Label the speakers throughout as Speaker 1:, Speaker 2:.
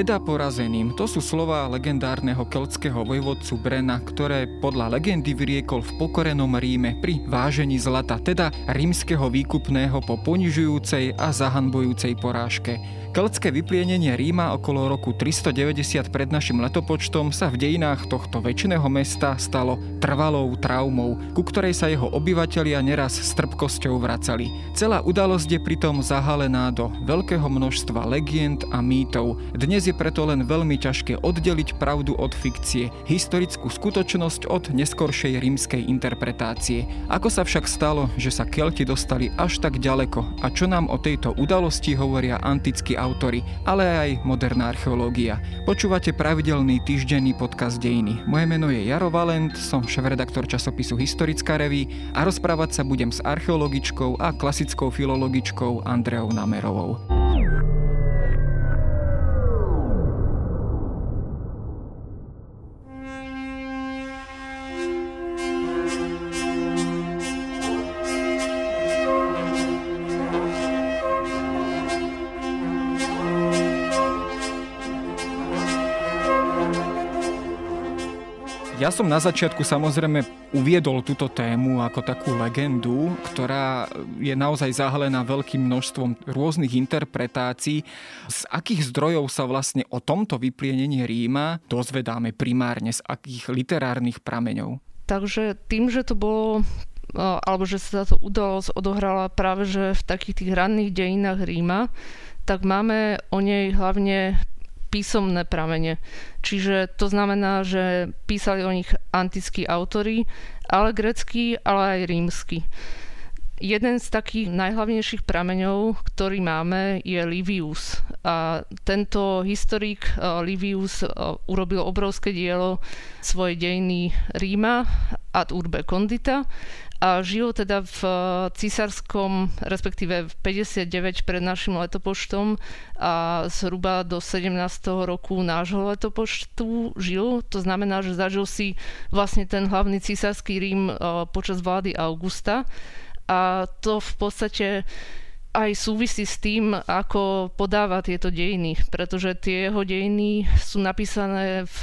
Speaker 1: Teda porazeným, to sú slova legendárneho keltského vojvodcu Brena, ktoré podľa legendy vyriekol v pokorenom Ríme pri vážení zlata, teda rímskeho výkupného po ponižujúcej a zahanbujúcej porážke. Keltské vyplienenie Ríma okolo roku 390 pred našim letopočtom sa v dejinách tohto väčšného mesta stalo trvalou traumou, ku ktorej sa jeho obyvatelia neraz s trpkosťou vracali. Celá udalosť je pritom zahalená do veľkého množstva legend a mýtov. Dnes je preto len veľmi ťažké oddeliť pravdu od fikcie, historickú skutočnosť od neskoršej rímskej interpretácie. Ako sa však stalo, že sa Kelti dostali až tak ďaleko a čo nám o tejto udalosti hovoria antickí autory, ale aj moderná archeológia. Počúvate pravidelný týždenný podcast Dejiny. Moje meno je Jaro Valent, som šéf-redaktor časopisu Historická reví a rozprávať sa budem s archeologičkou a klasickou filologičkou Andreou Namerovou. Ja som na začiatku samozrejme uviedol túto tému ako takú legendu, ktorá je naozaj zahalená veľkým množstvom rôznych interpretácií. Z akých zdrojov sa vlastne o tomto vyplienení Ríma dozvedáme primárne, z akých literárnych prameňov?
Speaker 2: Takže tým, že to bolo alebo že sa táto udalosť odohrala práve že v takých tých ranných dejinách Ríma, tak máme o nej hlavne písomné pramene. Čiže to znamená, že písali o nich antickí autory, ale grecký, ale aj rímsky. Jeden z takých najhlavnejších prameňov, ktorý máme, je Livius. A tento historik uh, Livius uh, urobil obrovské dielo svojej dejiny Ríma ad urbe condita a žil teda v eh, císarskom, respektíve v 59 pred našim letopočtom a zhruba do 17. roku nášho letopočtu žil. To znamená, že zažil si vlastne ten hlavný císarský Rím eh, počas vlády Augusta a to v podstate aj súvisí s tým, ako podáva tieto dejiny, pretože tie jeho dejiny sú napísané v,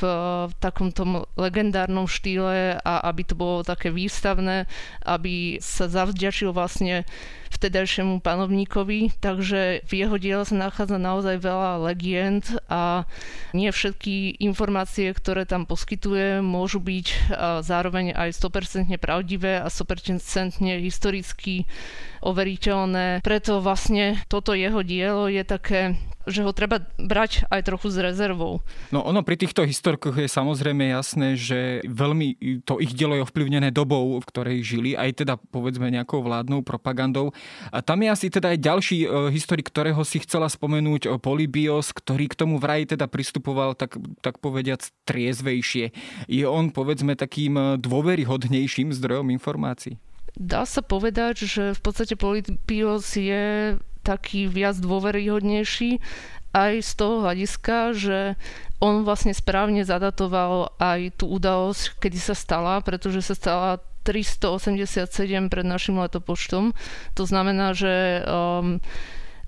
Speaker 2: v takomto legendárnom štýle a aby to bolo také výstavné, aby sa zavďačil vlastne vtedajšiemu panovníkovi, takže v jeho diele sa nachádza naozaj veľa legend a nie všetky informácie, ktoré tam poskytuje, môžu byť zároveň aj 100% pravdivé a 100% historicky overiteľné. Preto vlastne toto jeho dielo je také že ho treba brať aj trochu s rezervou.
Speaker 1: No ono pri týchto historkoch je samozrejme jasné, že veľmi to ich dielo je ovplyvnené dobou, v ktorej žili, aj teda povedzme nejakou vládnou propagandou. A tam je asi teda aj ďalší e, historik, ktorého si chcela spomenúť, Polybios, ktorý k tomu vraj teda pristupoval tak, tak povediac triezvejšie. Je on povedzme takým e, dôveryhodnejším zdrojom informácií?
Speaker 2: Dá sa povedať, že v podstate Polybios je taký viac dôveryhodnejší aj z toho hľadiska, že on vlastne správne zadatoval aj tú udalosť, kedy sa stala, pretože sa stala 387 pred našim letopočtom. To znamená, že um,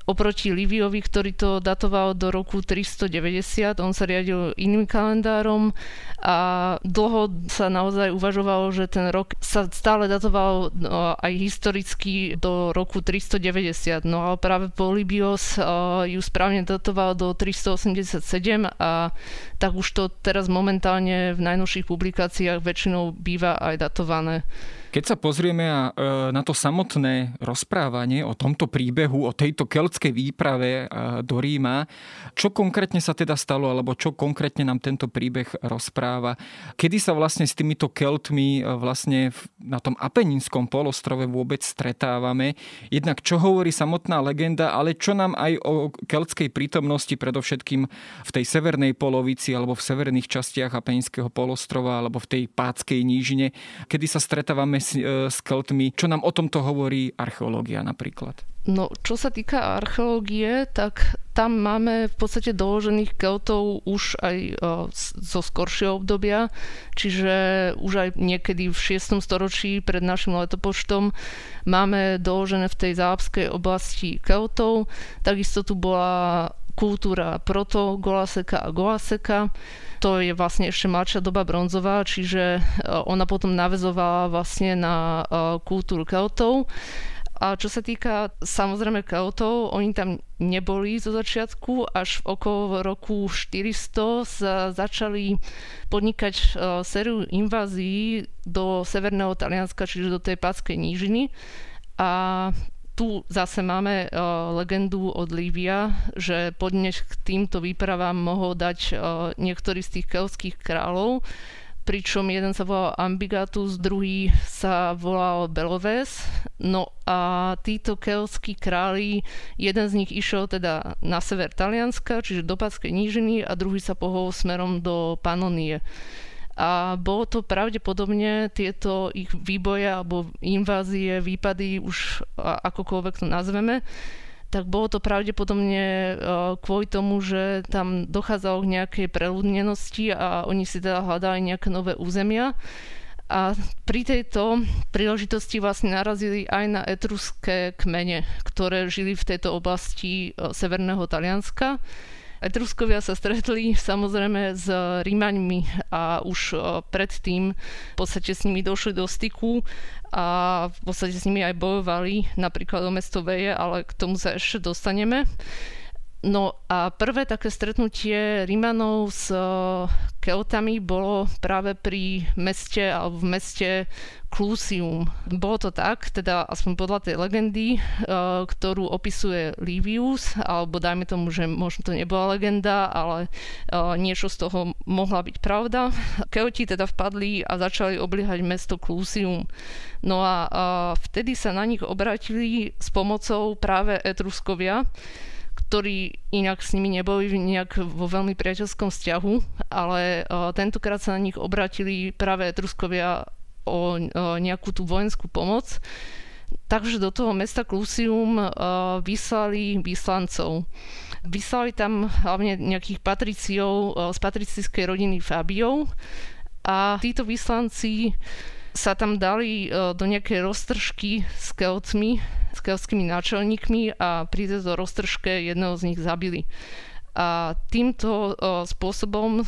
Speaker 2: oproti Liviovi, ktorý to datoval do roku 390. On sa riadil iným kalendárom a dlho sa naozaj uvažovalo, že ten rok sa stále datoval no, aj historicky do roku 390. No ale práve Polybios uh, ju správne datoval do 387 a tak už to teraz momentálne v najnovších publikáciách väčšinou býva aj datované.
Speaker 1: Keď sa pozrieme e, na to samotné rozprávanie o tomto príbehu, o tejto keltskej výprave e, do Ríma, čo konkrétne sa teda stalo, alebo čo konkrétne nám tento príbeh rozpráva? Kedy sa vlastne s týmito keltmi e, vlastne na tom Apeninskom polostrove vôbec stretávame? Jednak čo hovorí samotná legenda, ale čo nám aj o keltskej prítomnosti, predovšetkým v tej severnej polovici alebo v severných častiach Apeninského polostrova alebo v tej Pátskej nížine, kedy sa stretávame s, e, s Keltmi. Čo nám o tomto hovorí archeológia napríklad?
Speaker 2: No, čo sa týka archeológie, tak tam máme v podstate doložených Keltov už aj e, zo skoršieho obdobia, čiže už aj niekedy v 6. storočí pred našim letopočtom máme doložené v tej zápskej oblasti Keltov. Takisto tu bola kultúra proto Golaseka a Golaseka. To je vlastne ešte mladšia doba bronzová, čiže ona potom navezovala vlastne na kultúru Keltov. A čo sa týka samozrejme Keltov, oni tam neboli zo začiatku, až v okolo roku 400 sa začali podnikať uh, sériu invázií do severného Talianska, čiže do tej Páckej nížiny. A tu zase máme uh, legendu od Lívia, že podnež k týmto výpravám mohol dať uh, niektorý z tých kelských kráľov, pričom jeden sa volal Ambigatus, druhý sa volal Beloves. No a títo kelskí králi, jeden z nich išiel teda na sever Talianska, čiže do Páckej nížiny a druhý sa pohol smerom do Panonie. A bolo to pravdepodobne tieto ich výboje alebo invázie, výpady, už akokoľvek to nazveme, tak bolo to pravdepodobne e, kvôli tomu, že tam dochádzalo k nejakej preľudnenosti a oni si teda hľadali nejaké nové územia. A pri tejto príležitosti vlastne narazili aj na etruské kmene, ktoré žili v tejto oblasti e, severného Talianska. Etruskovia sa stretli samozrejme s Rímaňmi a už predtým v podstate s nimi došli do styku a v podstate s nimi aj bojovali, napríklad o mesto Veje, ale k tomu sa ešte dostaneme. No a prvé také stretnutie Rímanov s eh, Keltami bolo práve pri meste alebo v meste Clusium. Bolo to tak, teda aspoň podľa tej legendy, eh, ktorú opisuje Livius, alebo dajme tomu, že možno to nebola legenda, ale eh, niečo z toho mohla byť pravda. Kelti teda vpadli a začali obliehať mesto Clusium. No a vtedy sa na nich obratili s pomocou práve Etruskovia, ktorí inak s nimi neboli nejak vo veľmi priateľskom vzťahu, ale uh, tentokrát sa na nich obratili práve Etruskovia o, o nejakú tú vojenskú pomoc. Takže do toho mesta Clusium uh, vyslali vyslancov. Vyslali tam hlavne nejakých patriciov uh, z patricijskej rodiny Fabiov a títo vyslanci sa tam dali uh, do nejakej roztržky s Keltmi, s kelskými náčelníkmi a pri tejto roztržke jedného z nich zabili. A týmto o, spôsobom o,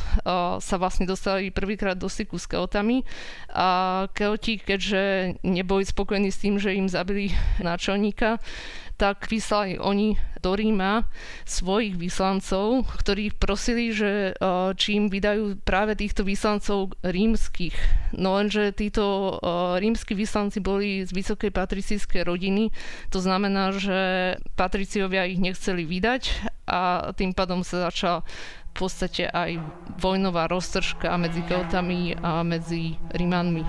Speaker 2: sa vlastne dostali prvýkrát do styku s Keltami a Kelti, keďže neboli spokojní s tým, že im zabili náčelníka, tak vyslali oni do Ríma svojich vyslancov, ktorých prosili, že či im vydajú práve týchto vyslancov rímskych. No lenže títo rímsky vyslanci boli z vysokej patricijskej rodiny, to znamená, že patriciovia ich nechceli vydať a tým pádom sa začala v podstate aj vojnová roztržka medzi Keltami a medzi Rímanmi.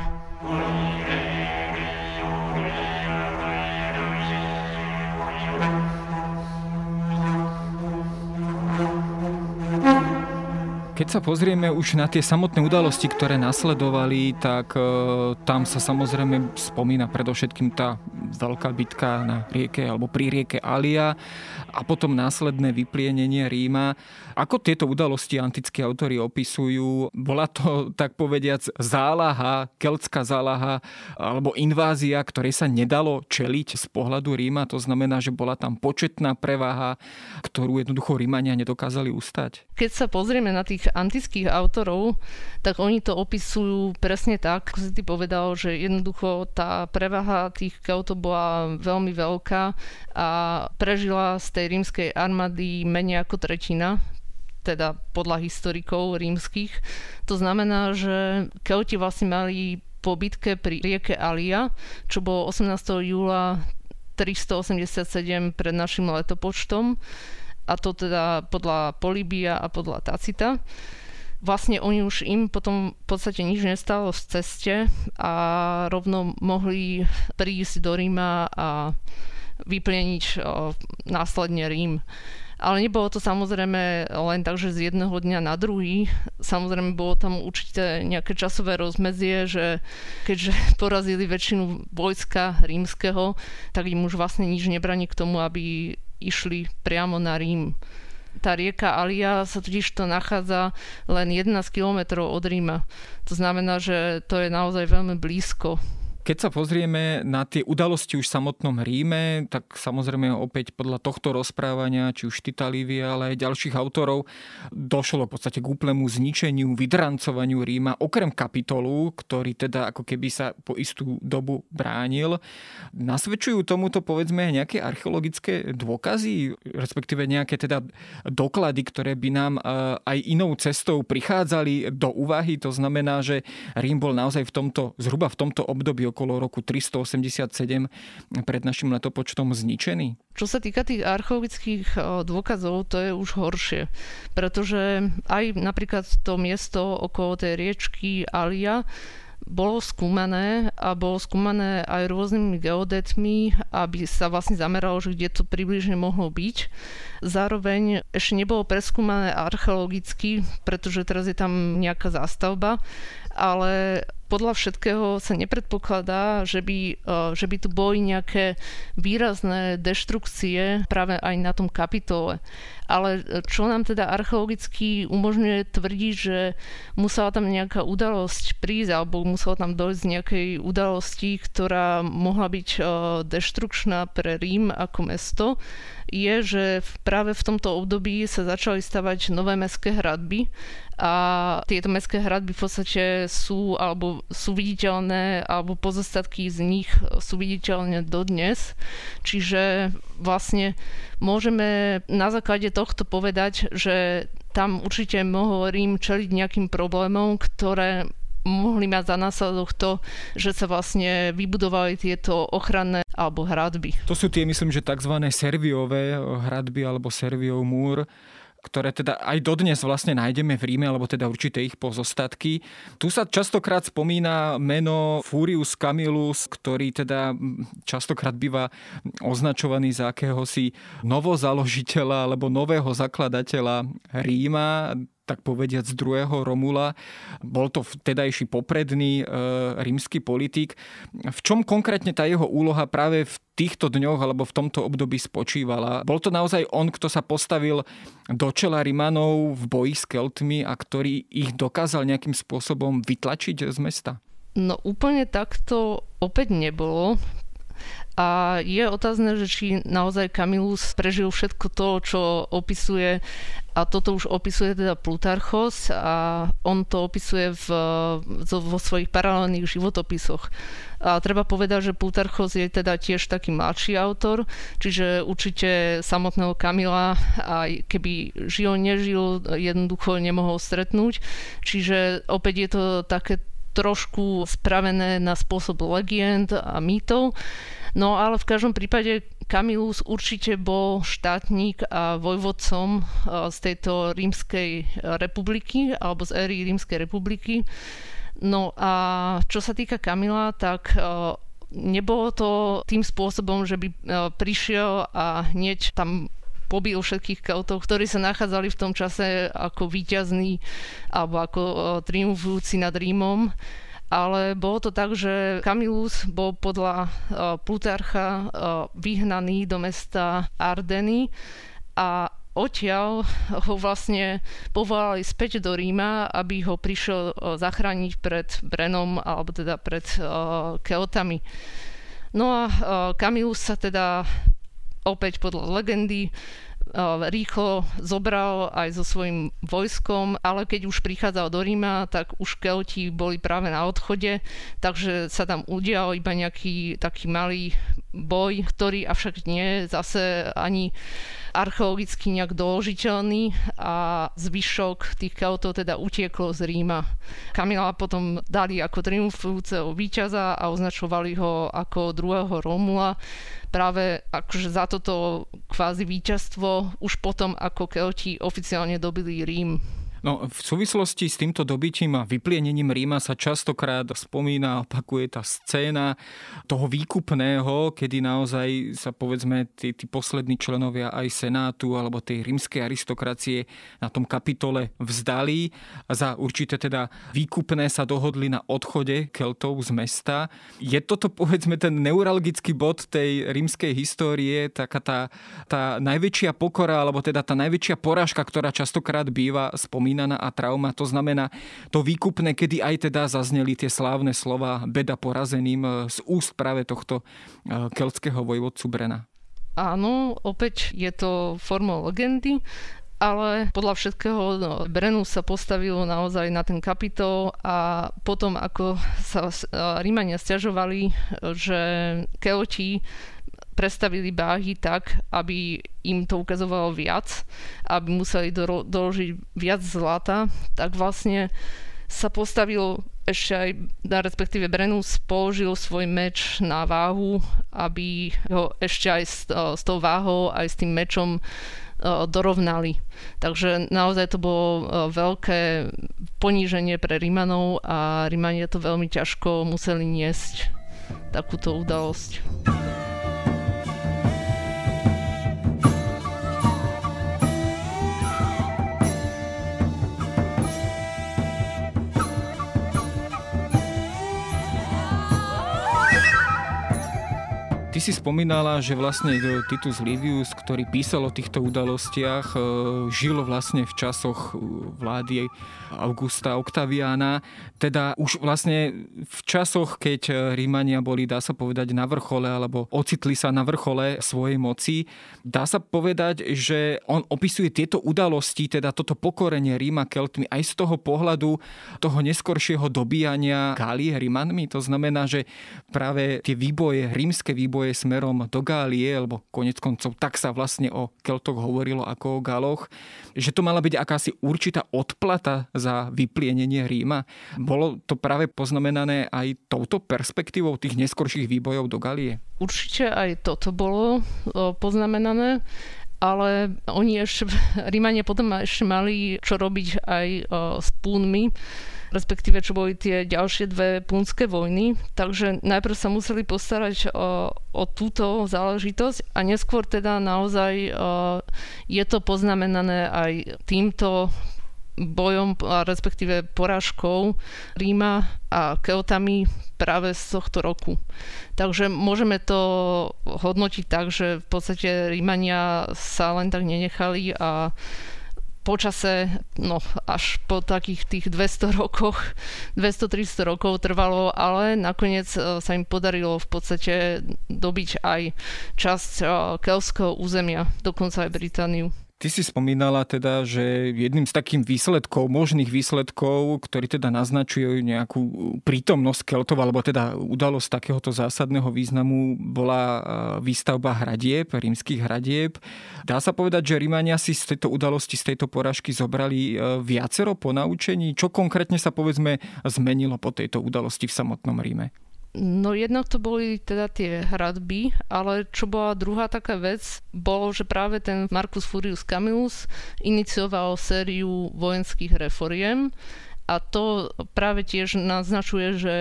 Speaker 1: Keď sa pozrieme už na tie samotné udalosti, ktoré nasledovali, tak e, tam sa samozrejme spomína predovšetkým tá veľká bitka na rieke alebo pri rieke Alia a potom následné vyplienenie Ríma. Ako tieto udalosti antickí autori opisujú? Bola to, tak povediac, zálaha, keltská zálaha alebo invázia, ktorej sa nedalo čeliť z pohľadu Ríma. To znamená, že bola tam početná prevaha, ktorú jednoducho Rímania nedokázali ustať.
Speaker 2: Keď sa pozrieme na tých antických autorov, tak oni to opisujú presne tak, ako si ty povedal, že jednoducho tá prevaha tých Keltov bola veľmi veľká a prežila z tej rímskej armády menej ako tretina, teda podľa historikov rímskych. To znamená, že Kelti vlastne mali po bitke pri rieke Alia, čo bolo 18. júla 387 pred našim letopočtom, a to teda podľa Polibia a podľa Tacita. Vlastne oni už im potom v podstate nič nestalo v ceste a rovno mohli prísť do Ríma a vyplieniť o, následne Rím. Ale nebolo to samozrejme len tak, že z jedného dňa na druhý. Samozrejme bolo tam určite nejaké časové rozmedzie, že keďže porazili väčšinu vojska rímskeho, tak im už vlastne nič nebraní k tomu, aby išli priamo na Rím. Tá rieka Alia sa totiž to nachádza len 11 km od Ríma. To znamená, že to je naozaj veľmi blízko.
Speaker 1: Keď sa pozrieme na tie udalosti už v samotnom Ríme, tak samozrejme opäť podľa tohto rozprávania, či už Tita Livia, ale aj ďalších autorov, došlo v podstate k úplnému zničeniu, vydrancovaniu Ríma, okrem kapitolu, ktorý teda ako keby sa po istú dobu bránil. Nasvedčujú tomuto povedzme nejaké archeologické dôkazy, respektíve nejaké teda doklady, ktoré by nám e, aj inou cestou prichádzali do úvahy. To znamená, že Rím bol naozaj v tomto, zhruba v tomto období okolo roku 387 pred našim letopočtom zničený?
Speaker 2: Čo sa týka tých archeologických dôkazov, to je už horšie, pretože aj napríklad to miesto okolo tej riečky Alia bolo skúmané a bolo skúmané aj rôznymi geodetmi, aby sa vlastne zameralo, že kde to približne mohlo byť. Zároveň ešte nebolo preskúmané archeologicky, pretože teraz je tam nejaká zástavba, ale podľa všetkého sa nepredpokladá, že by, e, že by tu boli nejaké výrazné deštrukcie práve aj na tom kapitole. Ale čo nám teda archeologicky umožňuje tvrdiť, že musela tam nejaká udalosť prísť alebo musela tam dojsť nejakej udalosti, ktorá mohla byť e, deštrukčná pre Rím ako mesto, je, že práve v tomto období sa začali stavať nové mestské hradby a tieto mestské hradby v podstate sú alebo sú viditeľné alebo pozostatky z nich sú viditeľné dodnes. Čiže vlastne môžeme na základe tohto povedať, že tam určite mohol Rím čeliť nejakým problémom, ktoré mohli mať za následok to, že sa vlastne vybudovali tieto ochranné alebo hradby.
Speaker 1: To sú tie, myslím, že tzv. serviové hradby alebo serviov múr, ktoré teda aj dodnes vlastne nájdeme v Ríme, alebo teda určité ich pozostatky. Tu sa častokrát spomína meno Furius Camillus, ktorý teda častokrát býva označovaný za akéhosi novozaložiteľa alebo nového zakladateľa Ríma tak povediať z druhého Romula. Bol to vtedajší popredný e, rímsky politik. V čom konkrétne tá jeho úloha práve v týchto dňoch alebo v tomto období spočívala? Bol to naozaj on, kto sa postavil do čela Rimanov v boji s Keltmi a ktorý ich dokázal nejakým spôsobom vytlačiť z mesta?
Speaker 2: No úplne takto opäť nebolo. A je otázne, že či naozaj Kamilus prežil všetko to, čo opisuje a toto už opisuje teda Plutarchos a on to opisuje v, vo svojich paralelných životopisoch. A treba povedať, že Plutarchos je teda tiež taký mladší autor, čiže určite samotného Kamila, aj keby žil, nežil, jednoducho nemohol stretnúť. Čiže opäť je to také trošku spravené na spôsob legend a mýtov. No ale v každom prípade Kamilus určite bol štátnik a vojvodcom z tejto rímskej republiky alebo z éry rímskej republiky. No a čo sa týka Kamila, tak nebolo to tým spôsobom, že by prišiel a hneď tam pobil všetkých Keltov, ktorí sa nachádzali v tom čase ako víťazní alebo ako triumfujúci nad Rímom ale bolo to tak, že Kamilus bol podľa Plutarcha vyhnaný do mesta Ardeny a odtiaľ ho vlastne povolali späť do Ríma, aby ho prišiel zachrániť pred Brenom alebo teda pred Keltami. No a Kamilus sa teda opäť podľa legendy rýchlo zobral aj so svojím vojskom, ale keď už prichádzal do Ríma, tak už Kelti boli práve na odchode, takže sa tam udial iba nejaký taký malý boj, ktorý avšak nie zase ani archeologicky nejak doložiteľný a zvyšok tých Keltov teda utieklo z Ríma. Kamila potom dali ako triumfujúceho víťaza a označovali ho ako druhého Romula práve akože za toto kvázi víťazstvo už potom, ako Kelti oficiálne dobili Rím.
Speaker 1: No, v súvislosti s týmto dobytím a vyplienením Ríma sa častokrát spomína, opakuje tá scéna toho výkupného, kedy naozaj sa povedzme tí, tí poslední členovia aj Senátu alebo tej rímskej aristokracie na tom kapitole vzdali a za určité teda výkupné sa dohodli na odchode Keltov z mesta. Je toto povedzme ten neuralgický bod tej rímskej histórie, taká tá, tá najväčšia pokora alebo teda tá najväčšia porážka, ktorá častokrát býva spomínaná spomínaná a trauma. To znamená to výkupné, kedy aj teda zazneli tie slávne slova beda porazeným e, z úst práve tohto e, keltského vojvodcu Brena.
Speaker 2: Áno, opäť je to formou legendy, ale podľa všetkého no, Brenu sa postavilo naozaj na ten kapitol a potom ako sa Rímania stiažovali, že Kelti prestavili báhy tak, aby im to ukazovalo viac, aby museli do, doložiť viac zlata, tak vlastne sa postavil ešte aj, respektíve Brenus položil svoj meč na váhu, aby ho ešte aj s, s tou váhou, aj s tým mečom dorovnali. Takže naozaj to bolo veľké poníženie pre Rímanov a Rímania to veľmi ťažko museli niesť takúto udalosť.
Speaker 1: Si spomínala, že vlastne Titus Livius, ktorý písal o týchto udalostiach, e, žil vlastne v časoch e, vlády Augusta Octaviana. Teda už vlastne v časoch, keď Rímania boli, dá sa povedať, na vrchole, alebo ocitli sa na vrchole svojej moci, dá sa povedať, že on opisuje tieto udalosti, teda toto pokorenie Ríma Keltmi aj z toho pohľadu toho neskoršieho dobíjania Gálie Rímanmi. To znamená, že práve tie výboje, rímske výboje smerom do Gálie, lebo konec koncov tak sa vlastne o Keltoch hovorilo ako o Galoch, že to mala byť akási určitá odplata za vyplienenie Ríma. Bolo to práve poznamenané aj touto perspektívou tých neskorších výbojov do Galie?
Speaker 2: Určite aj toto bolo poznamenané ale oni ešte, Rímania potom ešte mali čo robiť aj s púnmi, respektíve čo boli tie ďalšie dve punské vojny. Takže najprv sa museli postarať o, o túto záležitosť a neskôr teda naozaj je to poznamenané aj týmto bojom, respektíve porážkou Ríma a Keotami práve z tohto roku. Takže môžeme to hodnotiť tak, že v podstate Rímania sa len tak nenechali a počase, no až po takých tých 200 rokoch, 200-300 rokov trvalo, ale nakoniec e, sa im podarilo v podstate dobiť aj časť e, kelského územia, dokonca aj Britániu.
Speaker 1: Ty si spomínala teda, že jedným z takých výsledkov, možných výsledkov, ktorí teda naznačujú nejakú prítomnosť Keltov, alebo teda udalosť takéhoto zásadného významu, bola e, výstavba hradieb, rímskych hradieb. Dá sa povedať, že Rímania si z tejto udalosti, z tejto poražky zobrali e, viacero ponaučení? Čo konkrétne sa povedzme zmenilo po tejto udalosti v samotnom Ríme?
Speaker 2: No jednak to boli teda tie hradby, ale čo bola druhá taká vec, bolo, že práve ten Marcus Furius Camillus inicioval sériu vojenských reforiem a to práve tiež naznačuje, že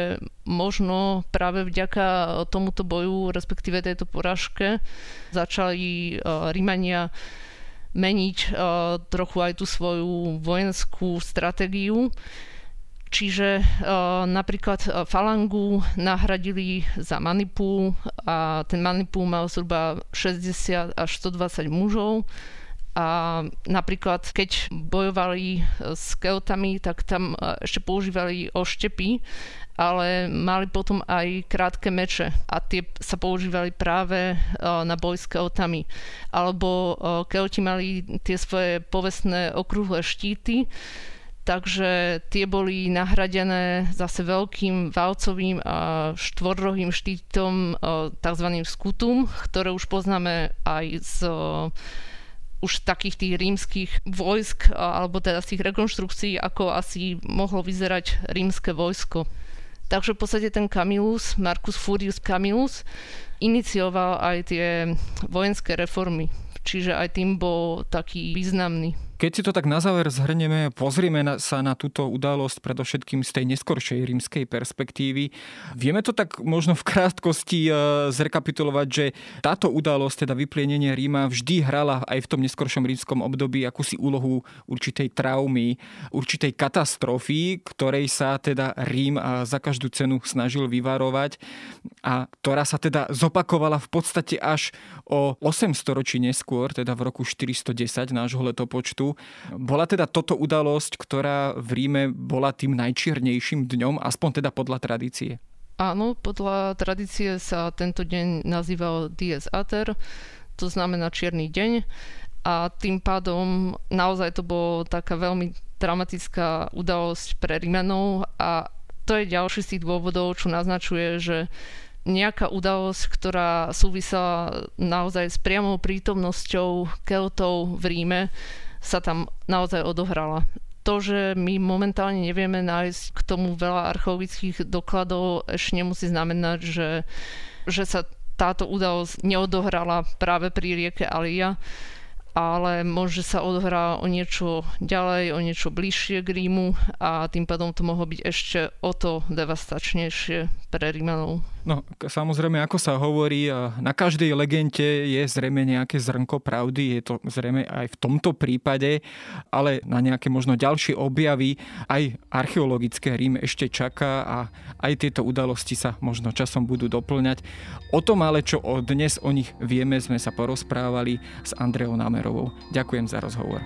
Speaker 2: možno práve vďaka tomuto boju, respektíve tejto poražke, začali Rímania meniť trochu aj tú svoju vojenskú stratégiu Čiže uh, napríklad uh, falangu nahradili za manipu a ten manipu mal zhruba 60 až 120 mužov a napríklad keď bojovali e, s keotami, tak tam ešte používali oštepy, ale mali potom aj krátke meče a tie sa používali práve na boj s keotami. Alebo keoti mali tie svoje povestné okrúhle štíty, takže tie boli nahradené zase veľkým valcovým a štvorrohým štítom, tzv. skutum, ktoré už poznáme aj z už takých tých rímskych vojsk, alebo teda z tých rekonštrukcií, ako asi mohlo vyzerať rímske vojsko. Takže v podstate ten Camillus, Marcus Furius Camillus, inicioval aj tie vojenské reformy. Čiže aj tým bol taký významný.
Speaker 1: Keď si to tak na záver zhrnieme, pozrieme sa na túto udalosť predovšetkým z tej neskoršej rímskej perspektívy. Vieme to tak možno v krátkosti e, zrekapitulovať, že táto udalosť, teda vyplienenie Ríma, vždy hrala aj v tom neskoršom rímskom období akúsi úlohu určitej traumy, určitej katastrofy, ktorej sa teda Rím za každú cenu snažil vyvarovať a ktorá sa teda zopakovala v podstate až o 800 ročí neskôr, teda v roku 410 nášho letopočtu Bola teda toto udalosť, ktorá v Ríme bola tým najčiernejším dňom, aspoň teda podľa tradície?
Speaker 2: Áno, podľa tradície sa tento deň nazýval Dies Ater, to znamená čierny deň a tým pádom naozaj to bolo taká veľmi dramatická udalosť pre Rimanov a to je ďalší z tých dôvodov, čo naznačuje, že nejaká udalosť, ktorá súvisela naozaj s priamou prítomnosťou Keltov v Ríme, sa tam naozaj odohrala. To, že my momentálne nevieme nájsť k tomu veľa archeologických dokladov, ešte nemusí znamenať, že, že sa táto udalosť neodohrala práve pri rieke Alia ale môže sa odohrá o niečo ďalej, o niečo bližšie k Rímu a tým pádom to mohlo byť ešte o to devastačnejšie pre Rímanov.
Speaker 1: No, samozrejme, ako sa hovorí, na každej legende je zrejme nejaké zrnko pravdy, je to zrejme aj v tomto prípade, ale na nejaké možno ďalšie objavy aj archeologické Rím ešte čaká a aj tieto udalosti sa možno časom budú doplňať. O tom ale, čo dnes o nich vieme, sme sa porozprávali s Andreou Namerovou. Ďakujem za rozhovor.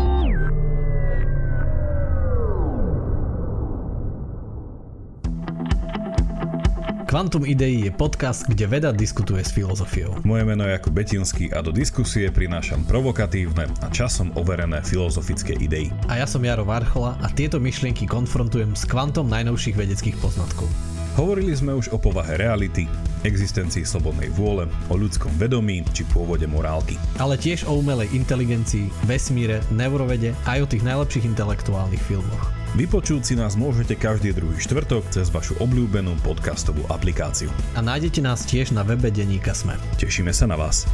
Speaker 3: Quantum Idei je podcast, kde veda diskutuje s filozofiou.
Speaker 4: Moje meno je Jakub Betinský a do diskusie prinášam provokatívne a časom overené filozofické idei.
Speaker 3: A ja som Jaro Varchola a tieto myšlienky konfrontujem s kvantom najnovších vedeckých poznatkov.
Speaker 4: Hovorili sme už o povahe reality, existencii slobodnej vôle, o ľudskom vedomí či pôvode morálky.
Speaker 3: Ale tiež o umelej inteligencii, vesmíre, neurovede aj o tých najlepších intelektuálnych filmoch.
Speaker 4: Vypočuť si nás môžete každý druhý štvrtok cez vašu obľúbenú podcastovú aplikáciu.
Speaker 3: A nájdete nás tiež na webe Deníka Sme.
Speaker 4: Tešíme sa na vás.